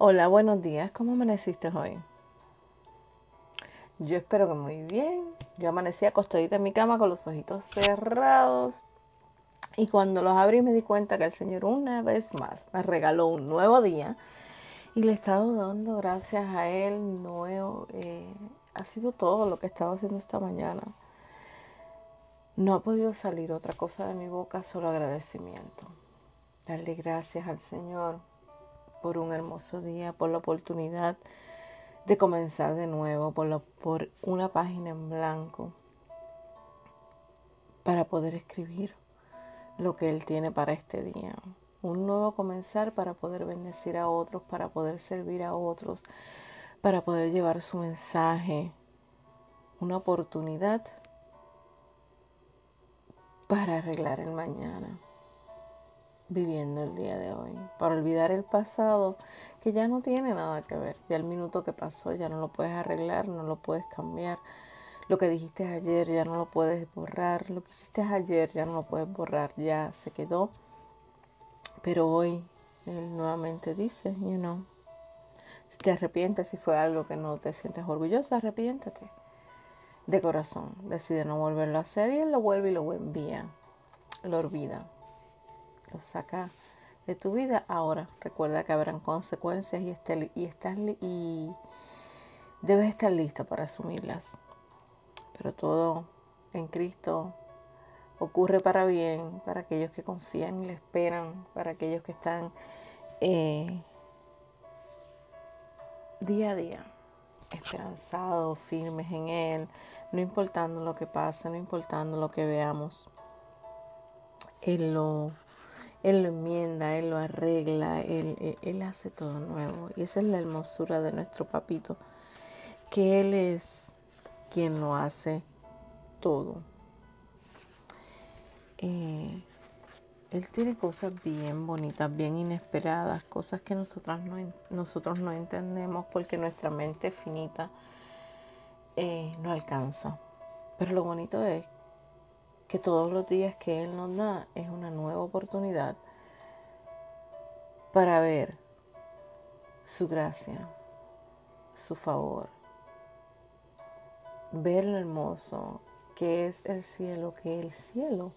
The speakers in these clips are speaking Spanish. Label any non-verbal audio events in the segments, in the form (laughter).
Hola, buenos días. ¿Cómo amaneciste hoy? Yo espero que muy bien. Yo amanecí acostadita en mi cama con los ojitos cerrados. Y cuando los abrí me di cuenta que el Señor una vez más me regaló un nuevo día. Y le he estado dando gracias a Él nuevo. Eh, ha sido todo lo que he estado haciendo esta mañana. No ha podido salir otra cosa de mi boca, solo agradecimiento. Darle gracias al Señor por un hermoso día, por la oportunidad de comenzar de nuevo, por, por una página en blanco para poder escribir lo que Él tiene para este día. Un nuevo comenzar para poder bendecir a otros, para poder servir a otros, para poder llevar su mensaje. Una oportunidad para arreglar el mañana viviendo el día de hoy, para olvidar el pasado que ya no tiene nada que ver, ya el minuto que pasó ya no lo puedes arreglar, no lo puedes cambiar, lo que dijiste ayer ya no lo puedes borrar, lo que hiciste ayer ya no lo puedes borrar, ya se quedó, pero hoy él nuevamente dice, you know, si te arrepientes, si fue algo que no te sientes orgullosa, arrepiéntate. De corazón, decide no volverlo a hacer. Y él lo vuelve y lo envía, lo olvida lo saca de tu vida. Ahora recuerda que habrán consecuencias y, y, estás, y debes estar lista para asumirlas. Pero todo en Cristo ocurre para bien, para aquellos que confían y le esperan, para aquellos que están eh, día a día esperanzados, firmes en Él, no importando lo que pase, no importando lo que veamos. Él lo él lo enmienda, Él lo arregla, él, él, hace todo nuevo. Y esa es la hermosura de nuestro papito, que Él es quien lo hace todo. Eh, él tiene cosas bien bonitas, bien inesperadas, cosas que nosotros no, nosotros no entendemos porque nuestra mente finita eh, no alcanza. Pero lo bonito es que todos los días que Él nos da es una nueva oportunidad para ver su gracia, su favor, ver lo hermoso que es el cielo, que el cielo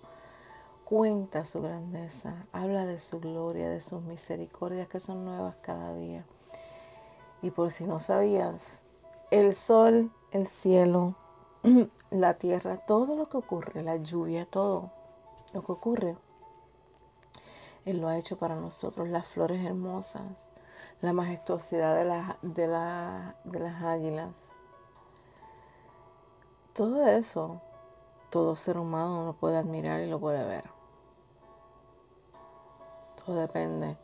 cuenta su grandeza, habla de su gloria, de sus misericordias que son nuevas cada día. Y por si no sabías, el sol, el cielo, (clears throat) la tierra, todo lo que ocurre, la lluvia, todo lo que ocurre, Él lo ha hecho para nosotros, las flores hermosas, la majestuosidad de, de las águilas. Todo eso, todo ser humano lo puede admirar y lo puede ver. Todo depende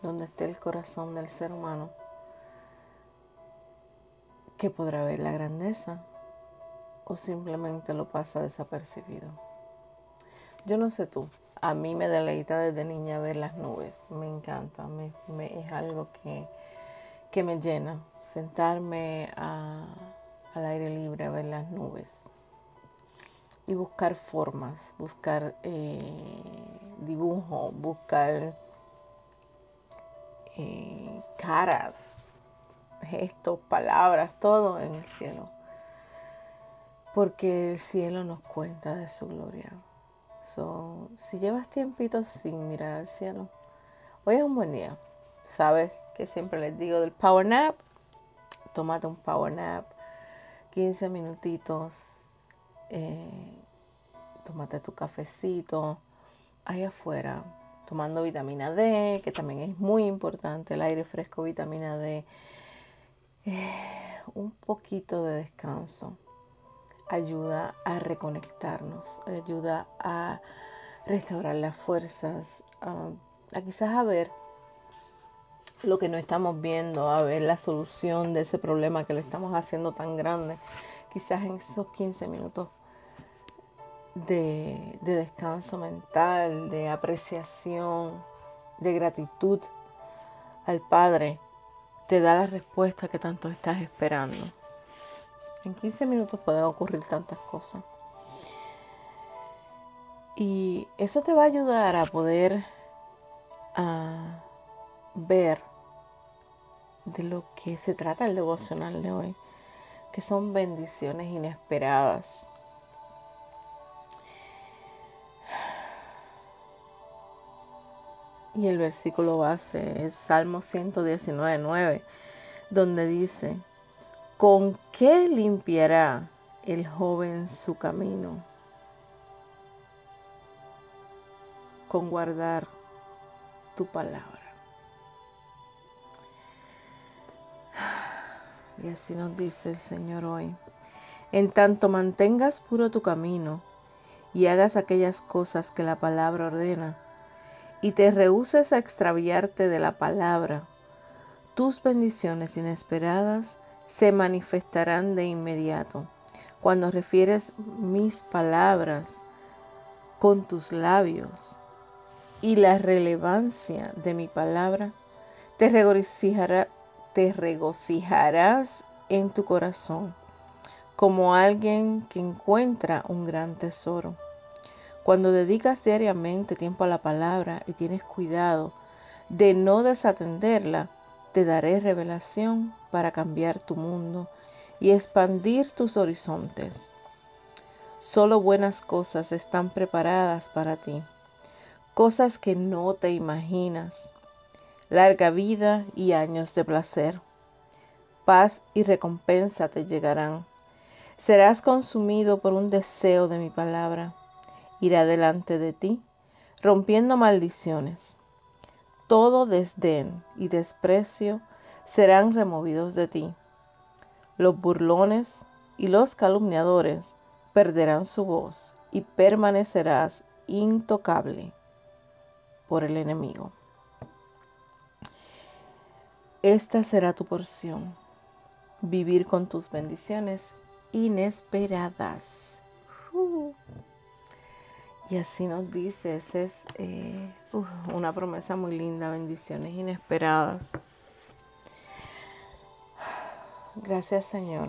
donde esté el corazón del ser humano, que podrá ver la grandeza o simplemente lo pasa desapercibido. Yo no sé tú, a mí me deleita desde niña ver las nubes, me encanta, me, es algo que, que, me llena, sentarme al aire libre a ver las nubes y buscar formas, buscar eh, dibujo, buscar eh, caras, gestos, palabras, todo en el cielo porque el cielo nos cuenta de su gloria. si llevas tiempito sin mirar al cielo, hoy es un buen día. Sabes que siempre les digo del power nap. Tómate un power nap, 15 minutitos. Eh, tómate tu cafecito ahí afuera, tomando vitamina D, que también es muy importante, el aire fresco, vitamina D. Eh, un poquito de descanso ayuda a reconectarnos, ayuda a restaurar las fuerzas, a, quizás a ver lo que no estamos viendo, a ver la solución de ese problema que le estamos haciendo tan grande, quizás en esos 15 minutos de descanso mental, de apreciación, de gratitud al Padre, te da la respuesta que tanto estás esperando. En 15 minutos pueden ocurrir tantas cosas. Y eso te va a ayudar a poder ver de lo que se trata el devocional de hoy, que son bendiciones inesperadas. Y el versículo base es Salmo 119, donde dice, ¿con qué limpiará el joven su camino? Con guardar tu palabra. (sighs) Y así nos dice el Señor hoy. En tanto mantengas puro tu camino y hagas aquellas cosas que la palabra ordena, y te rehuses a extraviarte de la palabra, tus bendiciones inesperadas se manifestarán de inmediato. Cuando refieres mis palabras con tus labios y la relevancia de mi palabra, te, te regocijarás en tu corazón como alguien que encuentra un gran tesoro. Cuando dedicas diariamente tiempo a la palabra y tienes cuidado de no desatenderla, te daré revelación para cambiar tu mundo y expandir tus horizontes. Solo buenas cosas están preparadas para ti, cosas que no te imaginas, larga vida y años de placer. Paz y recompensa te llegarán. Serás consumido por un deseo de mi palabra irá delante de ti, rompiendo maldiciones. Todo desdén y desprecio serán removidos de ti. Los burlones y los calumniadores perderán su voz y permanecerás intocable por el enemigo. Esta será tu porción, vivir con tus bendiciones inesperadas. Uh. Y así nos dice, esa es eh, una promesa muy linda, bendiciones inesperadas. Gracias Señor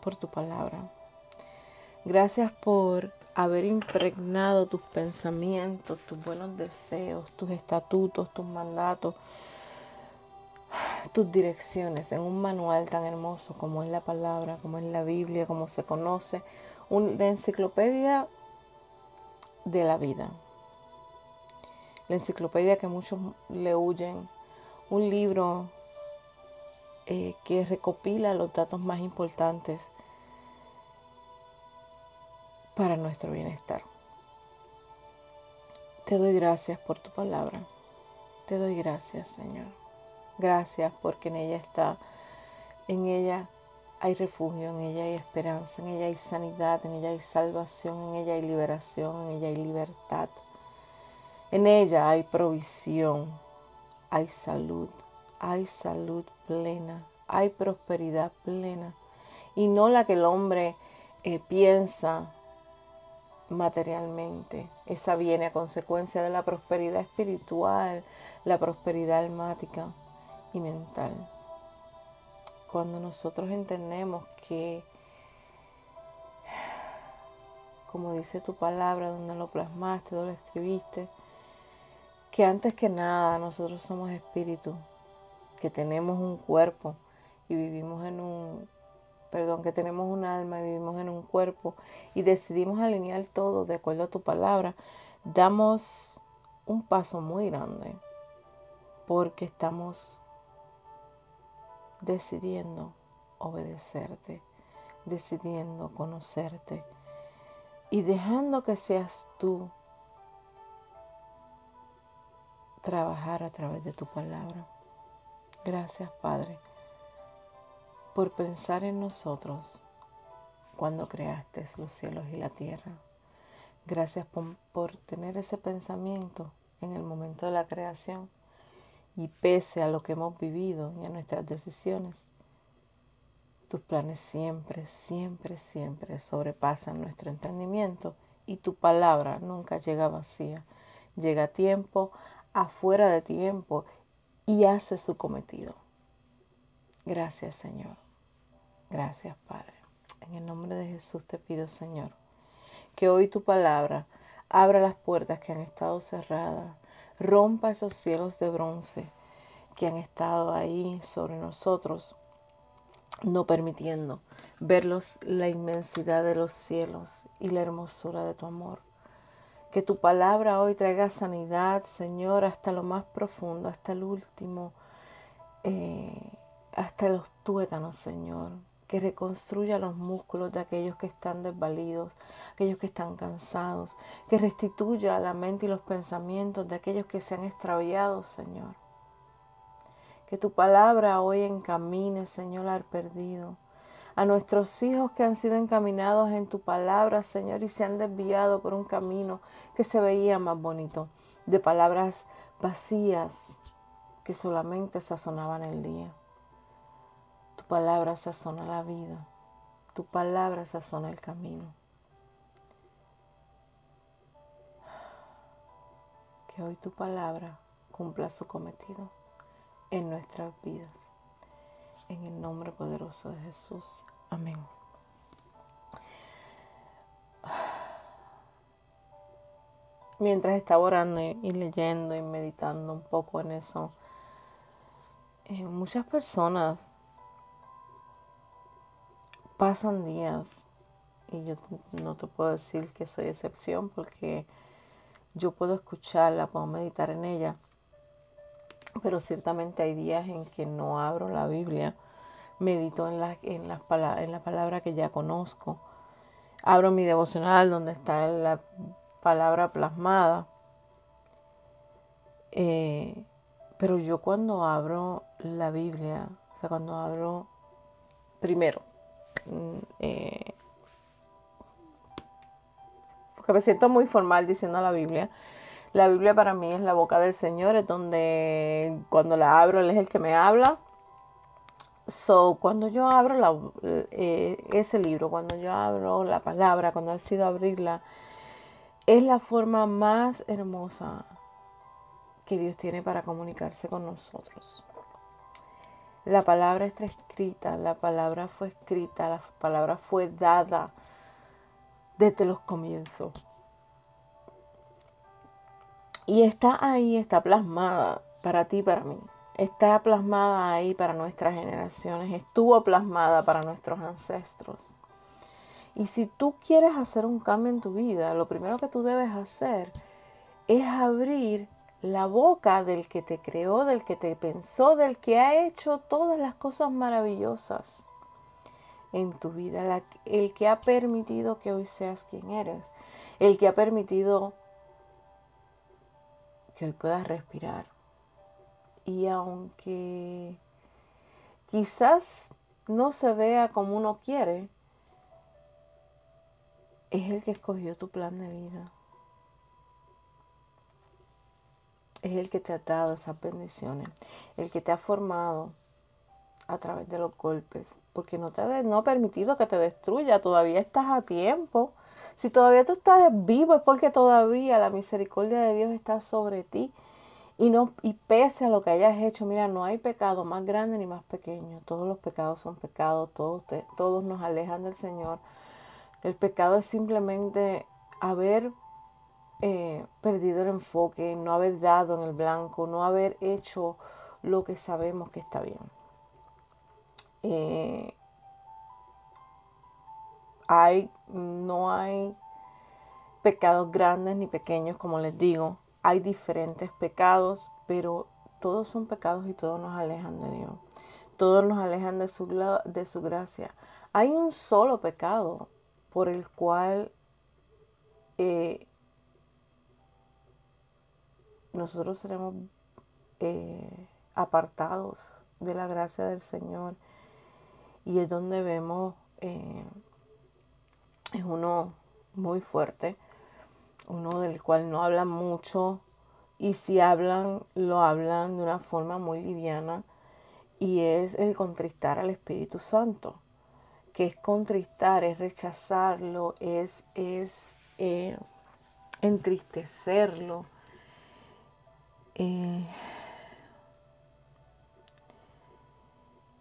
por tu palabra. Gracias por haber impregnado tus pensamientos, tus buenos deseos, tus estatutos, tus mandatos, tus direcciones en un manual tan hermoso como es la palabra, como es la Biblia, como se conoce, una enciclopedia de la vida. La enciclopedia que muchos le huyen, un libro eh, que recopila los datos más importantes para nuestro bienestar. Te doy gracias por tu palabra. Te doy gracias, Señor. Gracias porque en ella está, en ella hay refugio, en ella hay esperanza, en ella hay sanidad, en ella hay salvación, en ella hay liberación, en ella hay libertad. En ella hay provisión, hay salud, hay salud plena, hay prosperidad plena. Y no la que el hombre eh, piensa materialmente. Esa viene a consecuencia de la prosperidad espiritual, la prosperidad almática y mental cuando nosotros entendemos que, como dice tu palabra, donde lo plasmaste, donde lo escribiste, que antes que nada nosotros somos espíritu, que tenemos un cuerpo y vivimos en un, perdón, que tenemos un alma y vivimos en un cuerpo y decidimos alinear todo de acuerdo a tu palabra, damos un paso muy grande porque estamos decidiendo obedecerte, decidiendo conocerte y dejando que seas tú trabajar a través de tu palabra. Gracias, Padre, por pensar en nosotros cuando creaste los cielos y la tierra. Gracias por, por, tener ese pensamiento en el momento de la creación y pese a lo que hemos vivido y a nuestras decisiones, tus planes siempre, siempre, siempre sobrepasan nuestro entendimiento y tu palabra nunca llega vacía. Llega a tiempo, afuera de tiempo y hace su cometido. Gracias Señor. Gracias Padre. En el nombre de Jesús te pido Señor que hoy tu palabra abra las puertas que han estado cerradas rompa esos cielos de bronce que han estado ahí sobre nosotros, no permitiendo ver la inmensidad de los cielos y la hermosura de tu amor. Que tu palabra hoy traiga sanidad, Señor, hasta lo más profundo, hasta el último, eh, hasta los tuétanos, Señor. Que reconstruya los músculos de aquellos que están desvalidos, aquellos que están cansados. Que restituya la mente y los pensamientos de aquellos que se han extraviado, Señor. Que tu palabra hoy encamine, Señor, al perdido. A nuestros hijos que han sido encaminados en tu palabra, Señor, y se han desviado por un camino que se veía más bonito, de palabras vacías que solamente sazonaban el día. Palabra sazona la vida, tu palabra sazona el camino. Que hoy tu palabra cumpla su cometido en nuestras vidas. En el nombre poderoso de Jesús. Amén. Mientras estaba orando y leyendo y meditando un poco en eso, eh, muchas personas pasan días y yo no te puedo decir que soy excepción porque yo puedo escucharla, puedo meditar en ella pero ciertamente hay días en que no abro la Biblia, medito en la, en la palabra que ya conozco, abro mi devocional donde está la palabra plasmada. Eh, pero yo cuando abro la Biblia, o sea, cuando abro primero, eh, porque me siento muy formal diciendo la Biblia, la Biblia para mí es la boca del Señor, es donde cuando la abro Él es el que me habla. So, cuando yo abro eh, ese libro, cuando yo abro la palabra, cuando decido abrirla, es la forma más hermosa que Dios tiene para comunicarse con nosotros. La palabra está escrita, la palabra fue escrita, la palabra fue dada desde los comienzos. Y está ahí, está plasmada para ti para mí. Está plasmada ahí para nuestras generaciones. Estuvo plasmada para nuestros ancestros. Y si tú quieres hacer un cambio en tu vida, lo primero que tú debes hacer es abrir la boca del que te creó, del que te pensó, del que ha hecho todas las cosas maravillosas en tu vida, el que ha permitido que hoy seas quien eres, el que ha permitido que hoy puedas respirar. Y aunque quizás no se vea como uno quiere, es el que escogió tu plan de vida. Es el que te ha dado esas bendiciones, el que te ha formado a través de los golpes, porque no te no ha permitido que te destruya, todavía estás a tiempo si todavía tú estás vivo es porque todavía la misericordia de Dios está sobre ti. Y, no, y pese a lo que hayas hecho, mira, no hay pecado más grande ni más pequeño. Todos los pecados son pecados, todos, todos nos alejan del Señor. El pecado es simplemente haber eh, perdido el enfoque, no haber dado en el blanco, no haber hecho lo que sabemos que está bien. Eh, hay, no hay pecados grandes ni pequeños, como les digo. Hay diferentes pecados, pero todos son pecados y todos nos alejan de Dios. Todos nos alejan de su, de su gracia. Hay un solo pecado por el cual eh, nosotros seremos eh, apartados de la gracia del Señor. Y es donde vemos eh, es uno muy fuerte, uno del cual no hablan mucho y si hablan, lo hablan de una forma muy liviana y es el contristar al Espíritu Santo, que es contristar, es rechazarlo, es, es eh, entristecerlo. Eh,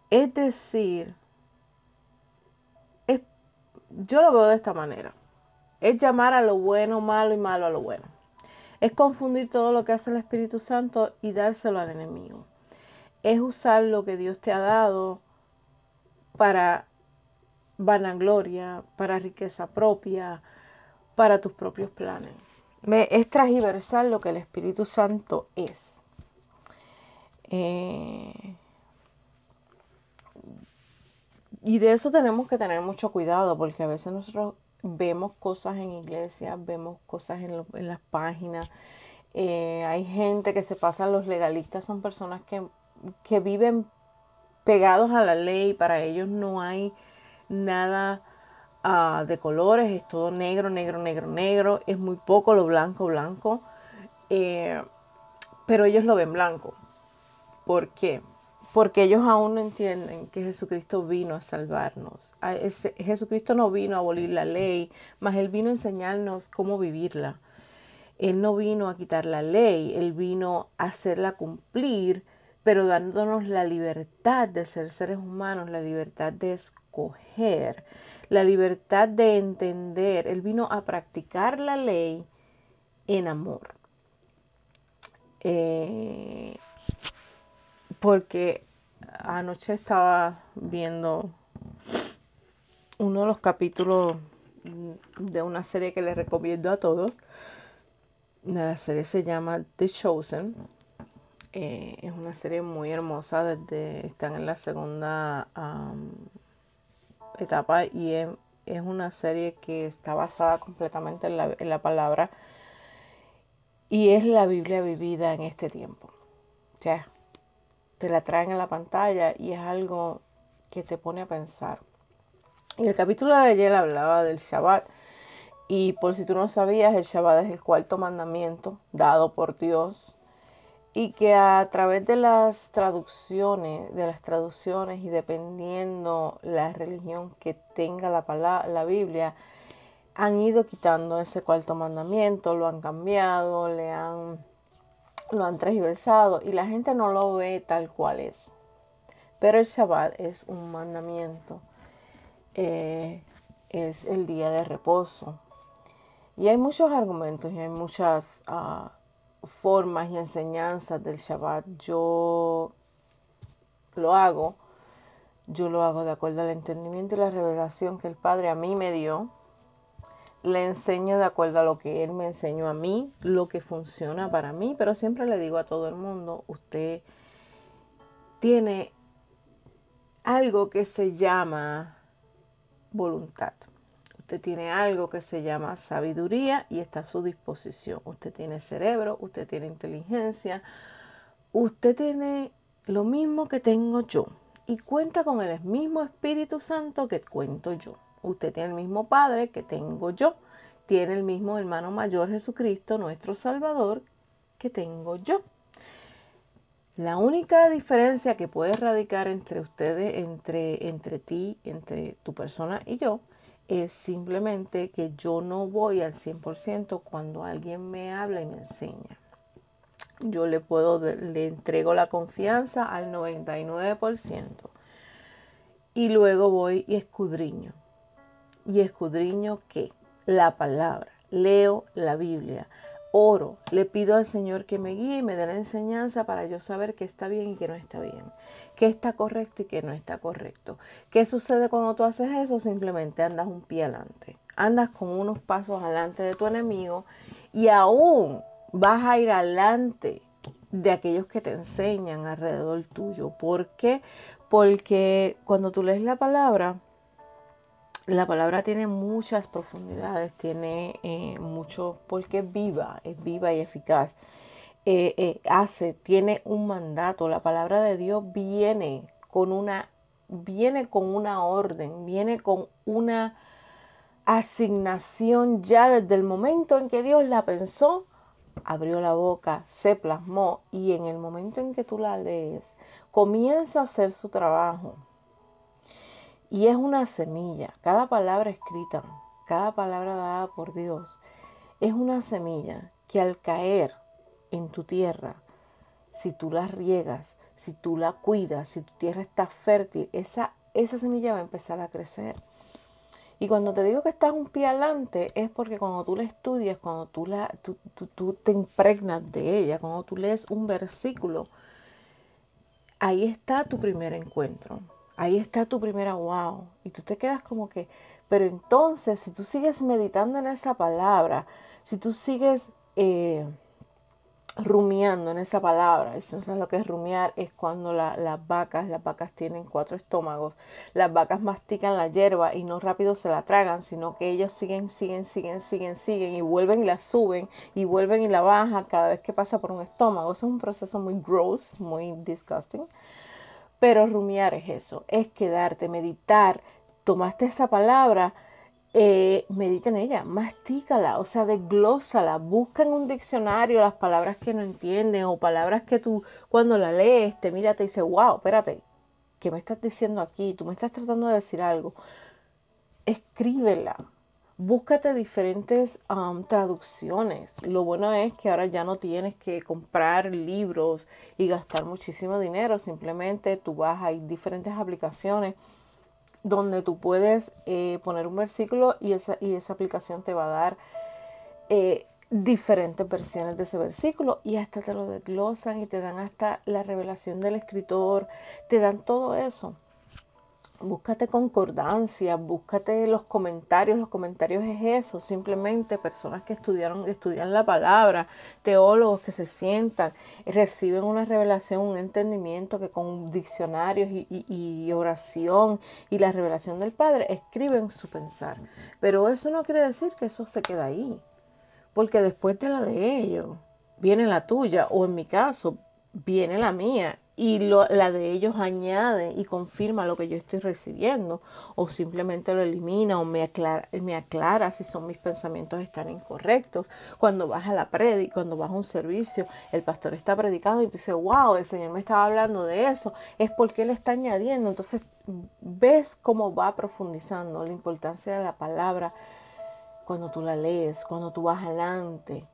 es decir, yo lo veo de esta manera. Es llamar a lo bueno malo y malo a lo bueno. Es confundir todo lo que hace el Espíritu Santo y dárselo al enemigo. es usar lo que Dios te ha dado para vanagloria, para riqueza propia, para tus propios planes. Es transversal lo que el Espíritu Santo es. Eh, y de eso tenemos que tener mucho cuidado porque a veces nosotros vemos cosas en iglesias, vemos cosas en, las páginas. Eh, hay gente que se pasa, los legalistas son personas que, que viven pegados a la ley, para ellos no hay nada ah, de colores, es todo negro, negro, negro, negro, es muy poco lo blanco, blanco, eh, pero ellos lo ven blanco. ¿Por qué? Porque ellos aún no entienden que Jesucristo vino a salvarnos. Jesucristo no vino a abolir la ley, mas Él vino a enseñarnos cómo vivirla. Él no vino a quitar la ley, Él vino a hacerla cumplir, pero dándonos la libertad de ser seres humanos, la libertad de escoger, la libertad de entender. Él vino a practicar la ley en amor. Eh, porque anoche estaba viendo uno de los capítulos de una serie que les recomiendo a todos. La serie se llama The Chosen. Eh, es una serie muy hermosa desde están en la segunda etapa y es, una serie que está basada completamente en la, en la palabra y es la Biblia vivida en este tiempo. O sea, te la traen en la pantalla y es algo que te pone a pensar. Y el capítulo de ayer hablaba del Shabbat. Y por si tú no sabías, el Shabbat es el cuarto mandamiento dado por Dios. Y que a través de las traducciones, de las traducciones y dependiendo la religión que tenga la, palabra, la Biblia, han ido quitando ese cuarto mandamiento, lo han cambiado, le han lo han transversado y la gente no lo ve tal cual es. Pero el Shabbat es un mandamiento, eh, es el día de reposo. Y hay muchos argumentos y hay muchas ah, formas y enseñanzas del Shabbat. Yo lo hago, yo lo hago de acuerdo al entendimiento y la revelación que el Padre a mí me dio le enseño de acuerdo a lo que él me enseñó a mí, lo que funciona para mí, pero siempre le digo a todo el mundo, usted tiene algo que se llama voluntad. Usted tiene algo que se llama sabiduría y está a su disposición. Usted tiene cerebro, usted tiene inteligencia, usted tiene lo mismo que tengo yo y cuenta con el mismo Espíritu Santo que cuento yo. Usted tiene el mismo Padre que tengo yo. Tiene el mismo hermano mayor Jesucristo, nuestro Salvador, que tengo yo. La única diferencia que puede radicar entre ustedes, entre, entre ti, entre tu persona y yo, es simplemente que yo no voy al 100% cuando alguien me habla y me enseña. Yo le puedo, le entrego la confianza al 99% y luego voy y escudriño y escudriño qué? La palabra. Leo la Biblia. Oro. Le pido al Señor que me guíe y me dé la enseñanza para yo saber qué está bien y qué no está bien. Qué está correcto y qué no está correcto. ¿Qué sucede cuando tú haces eso? Simplemente andas un pie adelante. Andas con unos pasos adelante de tu enemigo y aún vas a ir adelante de aquellos que te enseñan alrededor tuyo. ¿Por qué? Porque cuando tú lees la palabra, la palabra tiene muchas profundidades, tiene eh, mucho, porque es viva, es viva y eficaz. Eh, eh, hace, tiene un mandato. La palabra de Dios viene con una, viene con una orden, viene con una asignación ya desde el momento en que Dios la pensó, abrió la boca, se plasmó y en el momento en que tú la lees, comienza a hacer su trabajo. Y es una semilla. Cada palabra escrita, cada palabra dada por Dios, es una semilla que al caer en tu tierra, si tú la riegas, si tú la cuidas, si tu tierra está fértil, esa, esa semilla va a empezar a crecer. Y cuando te digo que estás un pie adelante, es porque cuando tú la estudias, cuando tú, la, tú, tú te impregnas de ella, cuando tú lees un versículo, ahí está tu primer encuentro. Ahí está tu primera wow. Y tú te quedas como que, pero entonces, si tú sigues meditando en esa palabra, si tú sigues eh, rumiando en esa palabra, eso sabes lo que es rumiar, es cuando las vacas, las vacas tienen cuatro estómagos, las vacas mastican la hierba y no rápido se la tragan, sino que ellos siguen, siguen, siguen, siguen, siguen y vuelven y la suben y vuelven y la bajan cada vez que pasa por un estómago. Eso es un proceso muy gross, muy disgusting. Pero rumiar es eso, es quedarte, meditar, tomaste esa palabra, eh, medita en ella, mastícala, o sea, desglósala, busca en un diccionario las palabras que no entienden o palabras que tú cuando la lees te mira te dice, wow, espérate, ¿qué me estás diciendo aquí? Tú me estás tratando de decir algo. Escríbela, búscate diferentes traducciones. Lo bueno es que ahora ya no tienes que comprar libros y gastar muchísimo dinero, simplemente tú vas, hay diferentes aplicaciones donde tú puedes eh, poner un versículo y esa, y esa aplicación te va a dar eh, diferentes versiones de ese versículo y hasta te lo desglosan y te dan hasta la revelación del escritor, te dan todo eso búscate concordancia, búscate los comentarios, los comentarios es eso, simplemente personas que estudiaron, estudian la palabra, teólogos que se sientan, reciben una revelación, un entendimiento que con diccionarios y, y oración y la revelación del Padre escriben su pensar. Pero eso no quiere decir que eso se queda ahí, porque después de la de ellos viene la tuya, o en mi caso, viene la mía y la de ellos añade y confirma lo que yo estoy recibiendo o simplemente lo elimina o me aclara, me aclara si son mis pensamientos están incorrectos. Cuando vas a la predica, cuando vas a un servicio, el pastor está predicando y te dice, wow, el Señor me estaba hablando de eso, es porque Él está añadiendo. Entonces ves cómo va profundizando la importancia de la palabra cuando tú la lees, cuando tú vas adelante.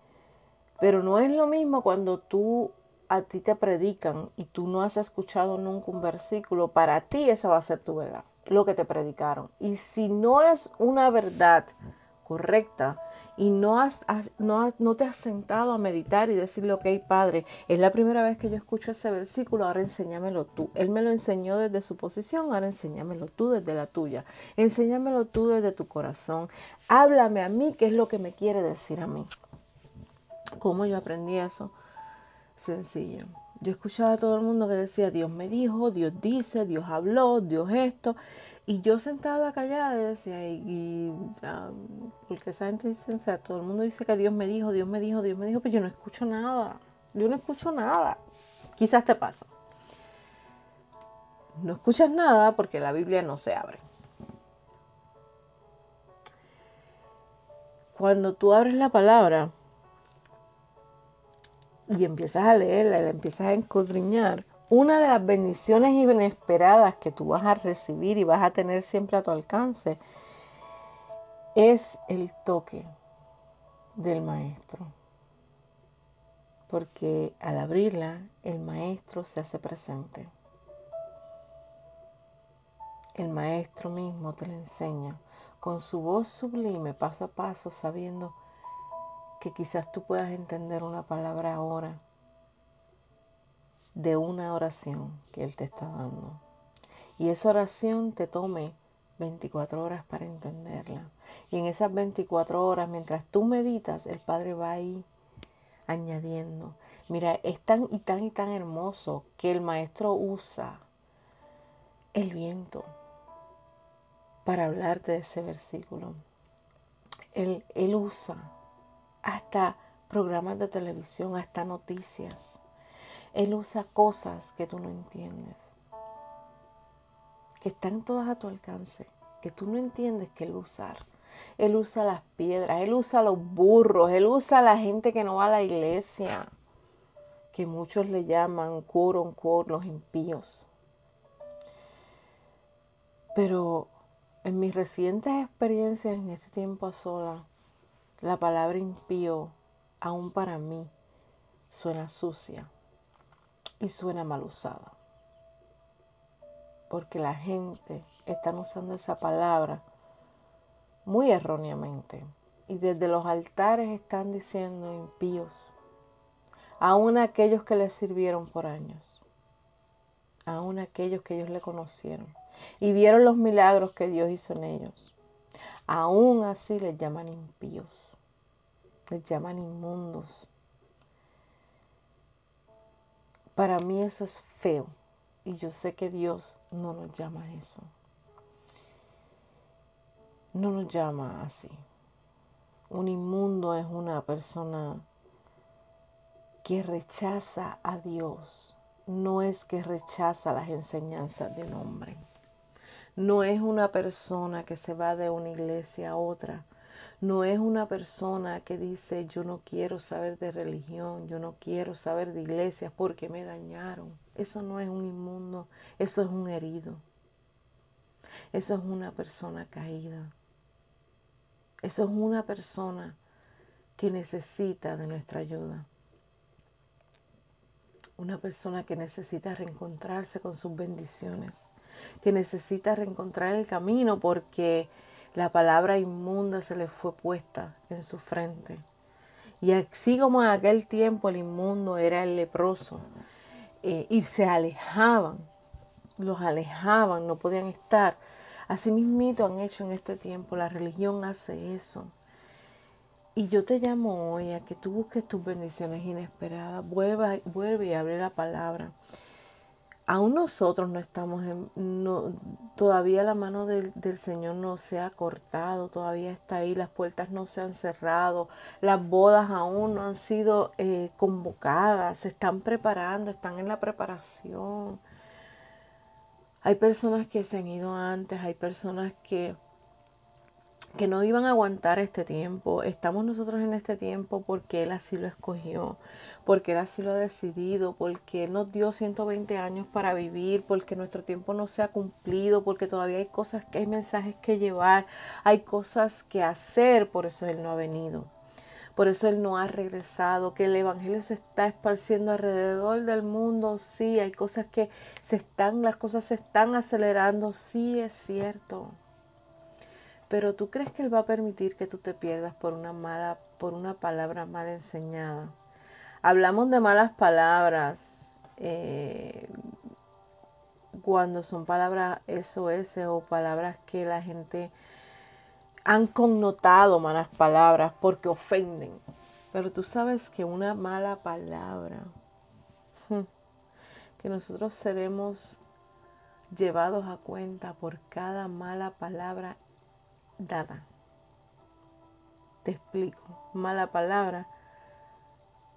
Pero no es lo mismo cuando tú a ti te predican y tú no has escuchado nunca un versículo, para ti esa va a ser tu verdad, lo que te predicaron. Y si no es una verdad correcta y no, has, no, no, te has sentado a meditar y decirle, ok, Padre, es la primera vez que yo escucho ese versículo, ahora enséñamelo tú. Él me lo enseñó desde su posición, ahora enséñamelo tú desde la tuya. Enséñamelo tú desde tu corazón. Háblame a mí, qué es lo que me quiere decir a mí. ¿Cómo yo aprendí eso? Sencillo. Yo escuchaba a todo el mundo que decía, Dios me dijo, Dios dice, Dios habló, Dios esto. Y yo sentada callada decía, y, porque esa gente dice, todo el mundo dice que Dios me dijo, Dios me dijo, Dios me dijo, pero yo no escucho nada. Yo no escucho nada. Quizás te pasa. No escuchas nada porque la Biblia no se abre. Cuando tú abres la palabra, y empiezas a leerla y la empiezas a escudriñar, una de las bendiciones inesperadas que tú vas a recibir y vas a tener siempre a tu alcance es el toque del maestro. Porque al abrirla, el maestro se hace presente. El maestro mismo te la enseña con su voz sublime, paso a paso, sabiendo que quizás tú puedas entender una palabra ahora de una oración que Él te está dando. Y esa oración te tome 24 horas para entenderla. Y en esas 24 horas, mientras tú meditas, el Padre va ahí añadiendo. Mira, es tan y tan y tan hermoso que el Maestro usa el viento para hablarte de ese versículo. Él, él usa hasta programas de televisión, hasta noticias. Él usa cosas que tú no entiendes, que están todas a tu alcance, que tú no entiendes que Él usar. Él usa las piedras, Él usa los burros, Él usa a la gente que no va a la iglesia, que muchos le llaman quote unquote los impíos. Pero en mis recientes experiencias en este tiempo a sola, la palabra impío, aún para mí, suena sucia y suena mal usada. Porque la gente está usando esa palabra muy erróneamente. Y desde los altares están diciendo impíos, aún aquellos que les sirvieron por años. aún aquellos que ellos le conocieron y vieron los milagros que Dios hizo en ellos. Aún así les llaman impíos, les llaman inmundos. Para mí eso es feo y yo sé que Dios no nos llama eso. No nos llama así. Un inmundo es una persona que rechaza a Dios. No es que rechaza las enseñanzas de un hombre. No es una persona que se va de una iglesia a otra. No es una persona que dice yo no quiero saber de religión, yo no quiero saber de iglesias porque me dañaron. Eso no es un inmundo, eso es un herido. Eso es una persona caída. Eso es una persona que necesita de nuestra ayuda. Una persona que necesita reencontrarse con sus bendiciones que necesita reencontrar el camino porque la palabra inmunda se le fue puesta en su frente. Y así como en aquel tiempo el inmundo era el leproso, eh, y se alejaban, los alejaban, no podían estar. Así mismito han hecho en este tiempo, la religión hace eso. Y yo te llamo hoy a que tú busques tus bendiciones inesperadas, vuelva, vuelve y abre la palabra aún nosotros no estamos en, todavía la mano del, Señor no se ha cortado, todavía está ahí, las puertas no se han cerrado, las bodas aún no han sido eh, convocadas, se están preparando, están en la preparación. Hay personas que se han ido antes, hay personas que que no iban a aguantar este tiempo. Estamos nosotros en este tiempo porque Él así lo escogió, porque Él así lo ha decidido, porque Él nos dio 120 años para vivir, porque nuestro tiempo no se ha cumplido, porque todavía hay cosas, que hay mensajes que llevar, hay cosas que hacer, por eso Él no ha venido. Por eso Él no ha regresado, que el Evangelio se está esparciendo alrededor del mundo, sí, hay cosas que se están, las cosas se están acelerando, sí es cierto pero tú crees que Él va a permitir que tú te pierdas por una mala, por una palabra mal enseñada. Hablamos de malas palabras eh, cuando son palabras SOS o palabras que la gente han connotado malas palabras porque ofenden. Pero tú sabes que una mala palabra, que nosotros seremos llevados a cuenta por cada mala palabra dada. Te explico. Mala palabra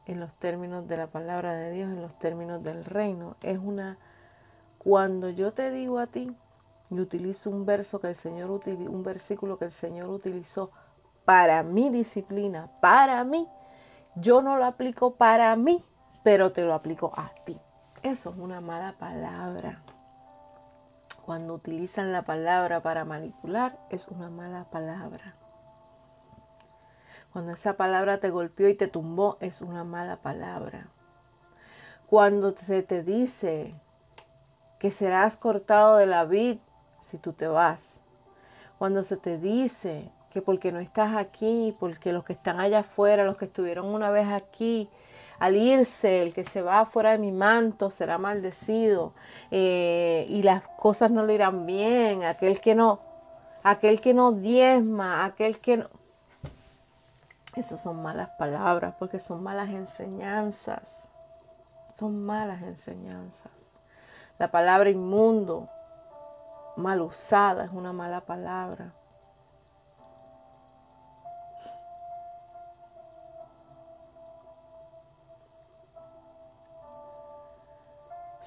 en los términos de la palabra de Dios, en los términos del reino, es una cuando yo te digo a ti y utilizo un verso que el Señor un versículo que el Señor utilizó para mi disciplina, para mí, yo no lo aplico para mí, pero te lo aplico a ti. Eso es una mala palabra. Cuando utilizan la palabra para manipular, es una mala palabra. Cuando esa palabra te golpeó y te tumbó, es una mala palabra. Cuando se te dice que serás cortado de la vid si tú te vas. Cuando se te dice que porque no estás aquí, porque los que están allá afuera, los que estuvieron una vez aquí, al irse, el que se va fuera de mi manto será maldecido eh, y las cosas no le irán bien, aquel que no, aquel que no diezma, aquel que no... Esas son malas palabras porque son malas enseñanzas, son malas enseñanzas. La palabra inmundo, mal usada, es una mala palabra.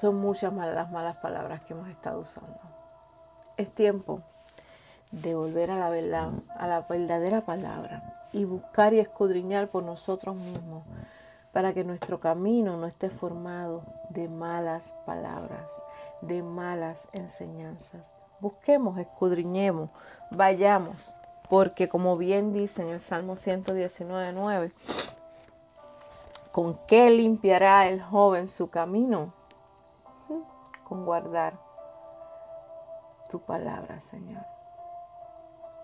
Son muchas las malas palabras que hemos estado usando. Es tiempo de volver a la verdad, a la verdadera palabra y buscar y escudriñar por nosotros mismos para que nuestro camino no esté formado de malas palabras, de malas enseñanzas. Busquemos, escudriñemos, vayamos, porque como bien dice en el Salmo 119.9, ¿con qué limpiará el joven su camino? Con guardar tu palabra, Señor.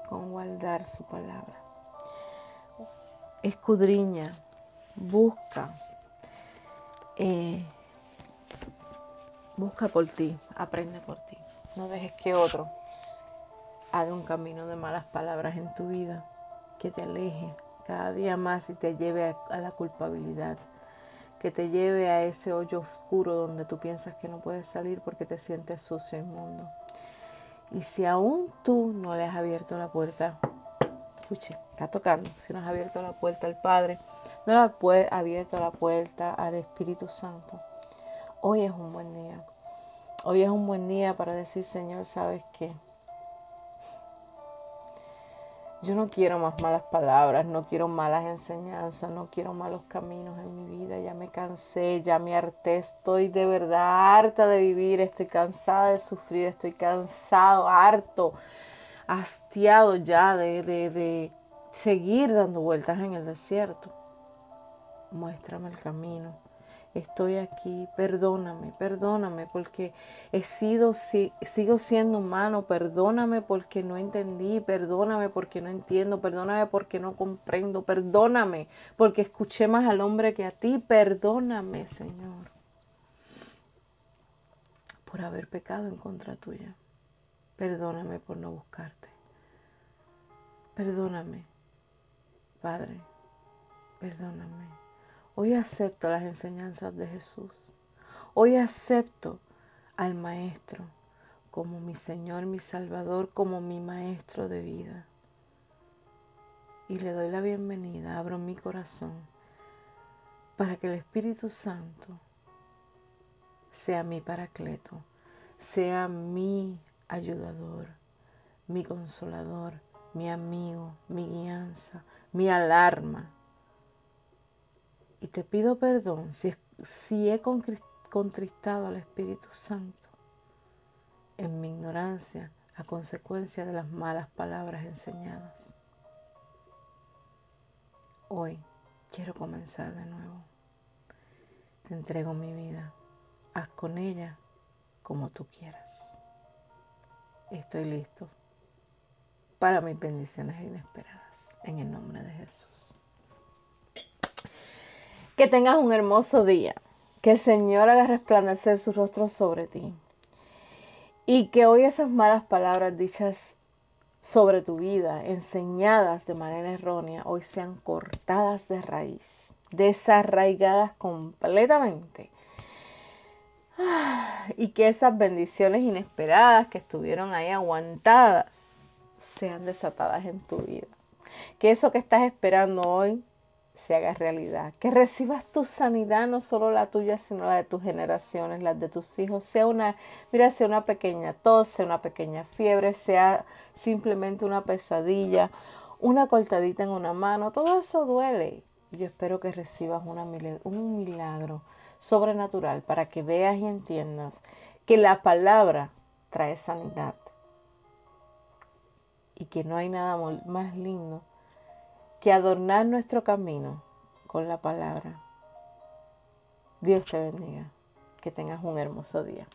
Con guardar su palabra. Escudriña, busca, eh, Busca por ti, aprende por ti. No dejes que otro haga un camino de malas palabras en tu vida, que te aleje cada día más y te lleve a, la culpabilidad, que te lleve a ese hoyo oscuro donde tú piensas que no puedes salir porque te sientes sucio e inmundo. Y si aún tú no le has abierto la puerta, escuche, está tocando, si no has abierto la puerta al Padre, no le has abierto la puerta al Espíritu Santo, hoy es un buen día. Hoy es un buen día para decir, Señor, ¿sabes qué? Yo no quiero más malas palabras, no quiero malas enseñanzas, no quiero malos caminos en mi vida. Ya me cansé, ya me harté, estoy de verdad harta de vivir, estoy cansada de sufrir, estoy cansado, harto, hastiado ya de, de, de seguir dando vueltas en el desierto. Muéstrame el camino estoy aquí, perdóname, perdóname porque he sido, sigo siendo humano, perdóname porque no entendí, perdóname porque no entiendo, perdóname porque no comprendo, perdóname porque escuché más al hombre que a ti, perdóname, Señor, por haber pecado en contra tuya. Perdóname por no buscarte. Perdóname, Padre, perdóname. Hoy acepto las enseñanzas de Jesús. Hoy acepto al Maestro como mi Señor, mi Salvador, como mi Maestro de vida. Y le doy la bienvenida, abro mi corazón para que el Espíritu Santo sea mi paracleto, sea mi ayudador, mi consolador, mi amigo, mi guianza, mi alarma y te pido perdón si, si he contristado al Espíritu Santo en mi ignorancia a consecuencia de las malas palabras enseñadas. Hoy quiero comenzar de nuevo. Te entrego mi vida. Haz con ella como tú quieras. Estoy listo para mis bendiciones inesperadas. En el nombre de Jesús. Que tengas un hermoso día. Que el Señor haga resplandecer su rostro sobre ti. Y que hoy esas malas palabras dichas sobre tu vida, enseñadas de manera errónea, hoy sean cortadas de raíz, desarraigadas completamente. Y que esas bendiciones inesperadas que estuvieron ahí aguantadas sean desatadas en tu vida. Que eso que estás esperando hoy se haga realidad. Que recibas tu sanidad, no solo la tuya, sino la de tus generaciones, las de tus hijos. Sea una, mira, sea una pequeña tos, sea una pequeña fiebre, sea simplemente una pesadilla, una cortadita en una mano. Todo eso duele. Yo espero que recibas una, un milagro sobrenatural para que veas y entiendas que la palabra trae sanidad y que no hay nada más lindo que adornar nuestro camino con la palabra. Dios te bendiga. Que tengas un hermoso día.